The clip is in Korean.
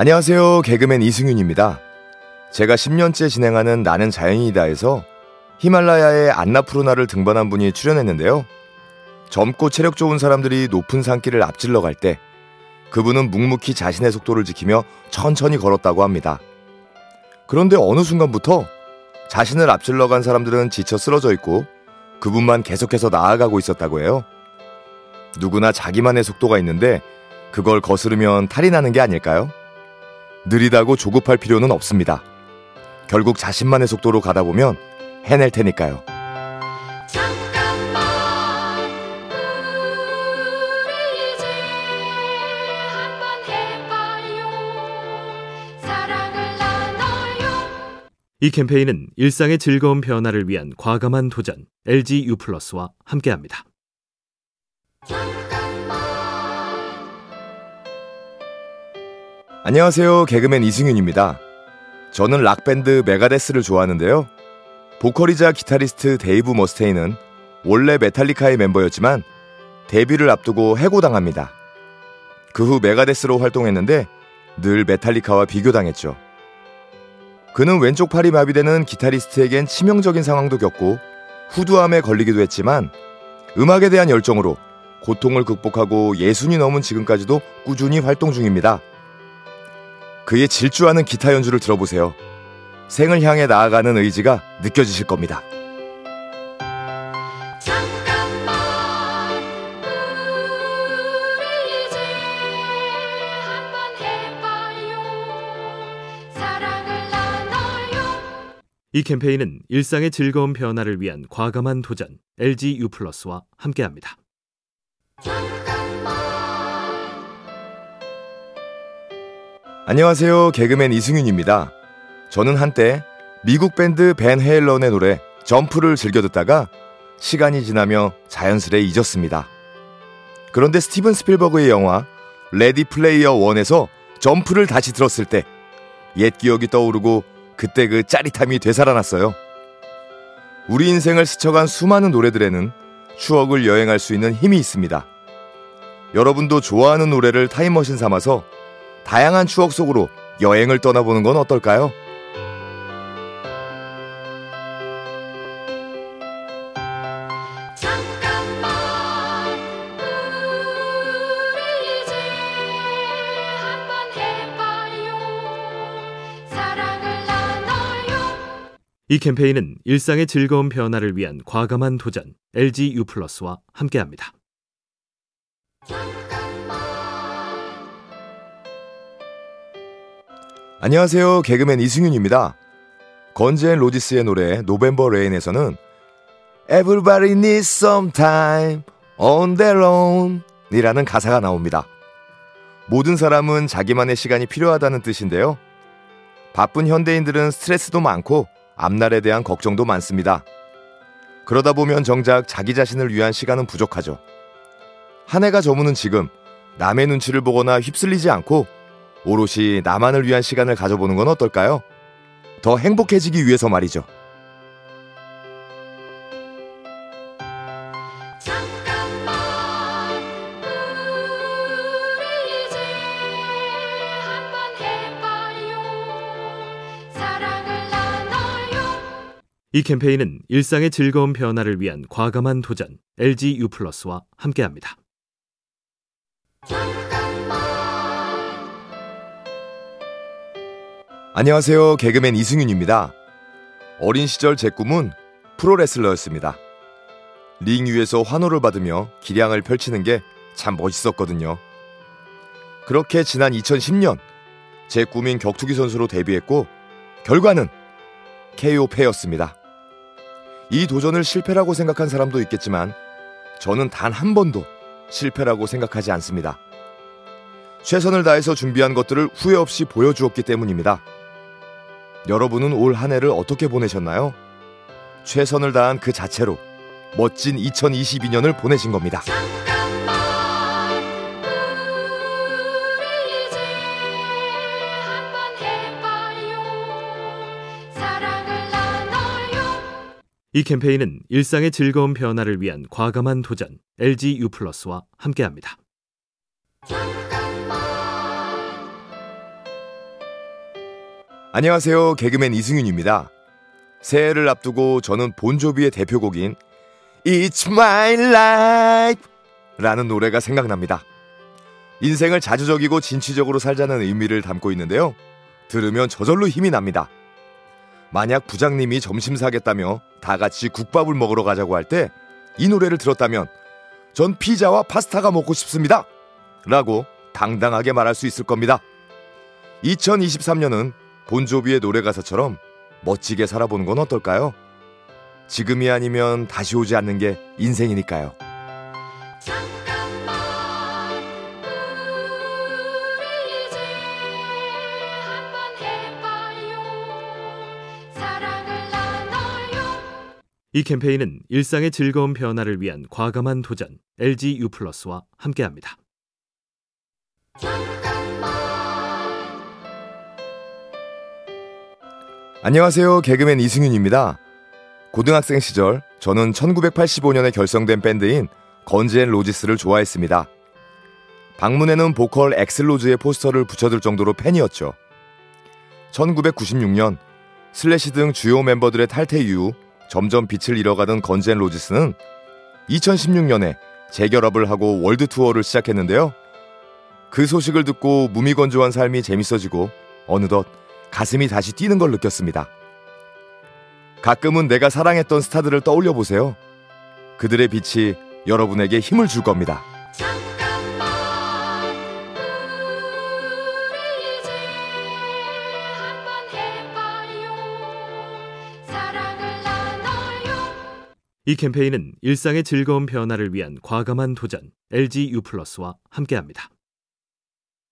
안녕하세요. 개그맨 이승윤입니다. 제가 10년째 진행하는 나는 자연이다에서 히말라야의 안나푸르나를 등반한 분이 출연했는데요. 젊고 체력 좋은 사람들이 높은 산길을 앞질러 갈 때 그분은 묵묵히 자신의 속도를 지키며 천천히 걸었다고 합니다. 그런데 어느 순간부터 자신을 앞질러 간 사람들은 지쳐 쓰러져 있고 그분만 계속해서 나아가고 있었다고 해요. 누구나 자기만의 속도가 있는데 그걸 거스르면 탈이 나는 게 아닐까요? 느리다고 조급할 필요는 없습니다. 결국 자신만의 속도로 가다 보면 해낼 테니까요. 잠깐만 우리 이제 한번 해봐요 사랑을 나눠요 이 캠페인은 일상의 즐거운 변화를 위한 과감한 도전 LG U+와 함께합니다. 안녕하세요. 개그맨 이승윤입니다. 저는 락밴드 메가데스를 좋아하는데요. 보컬이자 기타리스트 데이브 머스테인은 원래 메탈리카의 멤버였지만 데뷔를 앞두고 해고당합니다. 그 후 메가데스로 활동했는데 늘 메탈리카와 비교당했죠. 그는 왼쪽 팔이 마비되는 기타리스트에겐 치명적인 상황도 겪고 후두암에 걸리기도 했지만 음악에 대한 열정으로 고통을 극복하고 예순이 넘은 지금까지도 꾸준히 활동 중입니다. 그의 질주하는 기타 연주를 들어보세요. 생을 향해 나아가는 의지가 느껴지실 겁니다. 잠깐만 우리 이제 한번 해봐요 사랑을 나눠요 이 캠페인은 일상의 즐거운 변화를 위한 과감한 도전 LG U+와 함께합니다. 안녕하세요. 개그맨 이승윤입니다. 저는 한때 미국 밴드 밴 헤일런의 노래 점프를 즐겨 듣다가 시간이 지나며 자연스레 잊었습니다. 그런데 스티븐 스필버그의 영화 Ready Player One에서 점프를 다시 들었을 때 옛 기억이 떠오르고 그때 그 짜릿함이 되살아났어요. 우리 인생을 스쳐간 수많은 노래들에는 추억을 여행할 수 있는 힘이 있습니다. 여러분도 좋아하는 노래를 타임머신 삼아서 다양한 추억 속으로 여행을 떠나보는 건 어떨까요? 잠깐만 우리 이제 한번 해봐요 사랑을 나눠요 이 캠페인은 일상의 즐거운 변화를 위한 과감한 도전 LG U+와 함께합니다. 안녕하세요. 개그맨 이승윤입니다. 건즈앤 로지스의 노래 November Rain에서는 Everybody needs some time on their own 이라는 가사가 나옵니다. 모든 사람은 자기만의 시간이 필요하다는 뜻인데요. 바쁜 현대인들은 스트레스도 많고 앞날에 대한 걱정도 많습니다. 그러다 보면 정작 자기 자신을 위한 시간은 부족하죠. 한 해가 저무는 지금 남의 눈치를 보거나 휩쓸리지 않고 오롯이 나만을 위한 시간을 가져보는 건 어떨까요? 더 행복해지기 위해서 말이죠. 잠깐만 우리 이제 한번 해봐요 사랑을 나눠요 이 캠페인은 일상의 즐거운 변화를 위한 과감한 도전 LG U+와 함께합니다. 안녕하세요. 개그맨 이승윤입니다. 어린 시절 제 꿈은 프로레슬러였습니다. 링 위에서 환호를 받으며 기량을 펼치는 게 참 멋있었거든요. 그렇게 지난 2010년 제 꿈인 격투기 선수로 데뷔했고 결과는 KO 패였습니다. 이 도전을 실패라고 생각한 사람도 있겠지만 저는 단 한 번도 실패라고 생각하지 않습니다. 최선을 다해서 준비한 것들을 후회 없이 보여주었기 때문입니다. 여러분은 올 한 해를 어떻게 보내셨나요? 최선을 다한 그 자체로 멋진 2022년을 보내신 겁니다. 잠깐만 우리 이제 한번 해봐요 사랑을 나눠요 이 캠페인은 일상의 즐거운 변화를 위한 과감한 도전 LG U+와 함께합니다. 안녕하세요. 개그맨 이승윤입니다. 새해를 앞두고 저는 본조비의 대표곡인 It's My Life 라는 노래가 생각납니다. 인생을 자주적이고 진취적으로 살자는 의미를 담고 있는데요. 들으면 저절로 힘이 납니다. 만약 부장님이 점심 사겠다며 다 같이 국밥을 먹으러 가자고 할 때 이 노래를 들었다면 전 피자와 파스타가 먹고 싶습니다. 라고 당당하게 말할 수 있을 겁니다. 2023년은 본조비의 노래 가사처럼 멋지게 살아보는 건 어떨까요? 지금이 아니면 다시 오지 않는 게 인생이니까요. 잠깐만 우리 이제 한번 해봐요 사랑을 나눠요 이 캠페인은 일상의 즐거운 변화를 위한 과감한 도전 LG U 플러스와 함께합니다. 안녕하세요. 개그맨 이승윤입니다. 고등학생 시절 저는 1985년에 결성된 밴드인 건즈 앤 로지스를 좋아했습니다. 방문에는 보컬 액슬 로즈의 포스터를 붙여둘 정도로 팬이었죠. 1996년 슬래시 등 주요 멤버들의 탈퇴 이후 점점 빛을 잃어가던 건즈 앤 로지스는 2016년에 재결합을 하고 월드 투어를 시작했는데요. 그 소식을 듣고 무미건조한 삶이 재밌어지고 어느덧 가슴이 다시 뛰는 걸 느꼈습니다. 가끔은 내가 사랑했던 스타들을 떠올려 보세요. 그들의 빛이 여러분에게 힘을 줄 겁니다. 잠깐만 우리 이제 한번 해봐요 사랑을 나눠요 이 캠페인은 일상의 즐거운 변화를 위한 과감한 도전 LG U 플러스와 함께합니다.